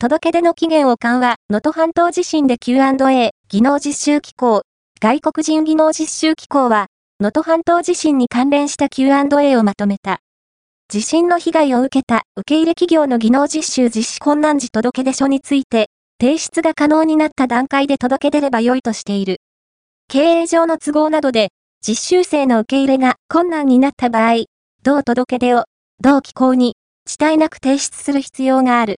届け出の期限を緩和、能登半島地震で Q&A、技能実習機構、外国人技能実習機構は、能登半島地震に関連した Q&A をまとめた。地震の被害を受けた受け入れ企業の技能実習実施困難時届出書について、提出が可能になった段階で届け出れば良いとしている。経営上の都合などで、実習生の受け入れが困難になった場合、同届け出を、同機構に、遅滞なく提出する必要がある。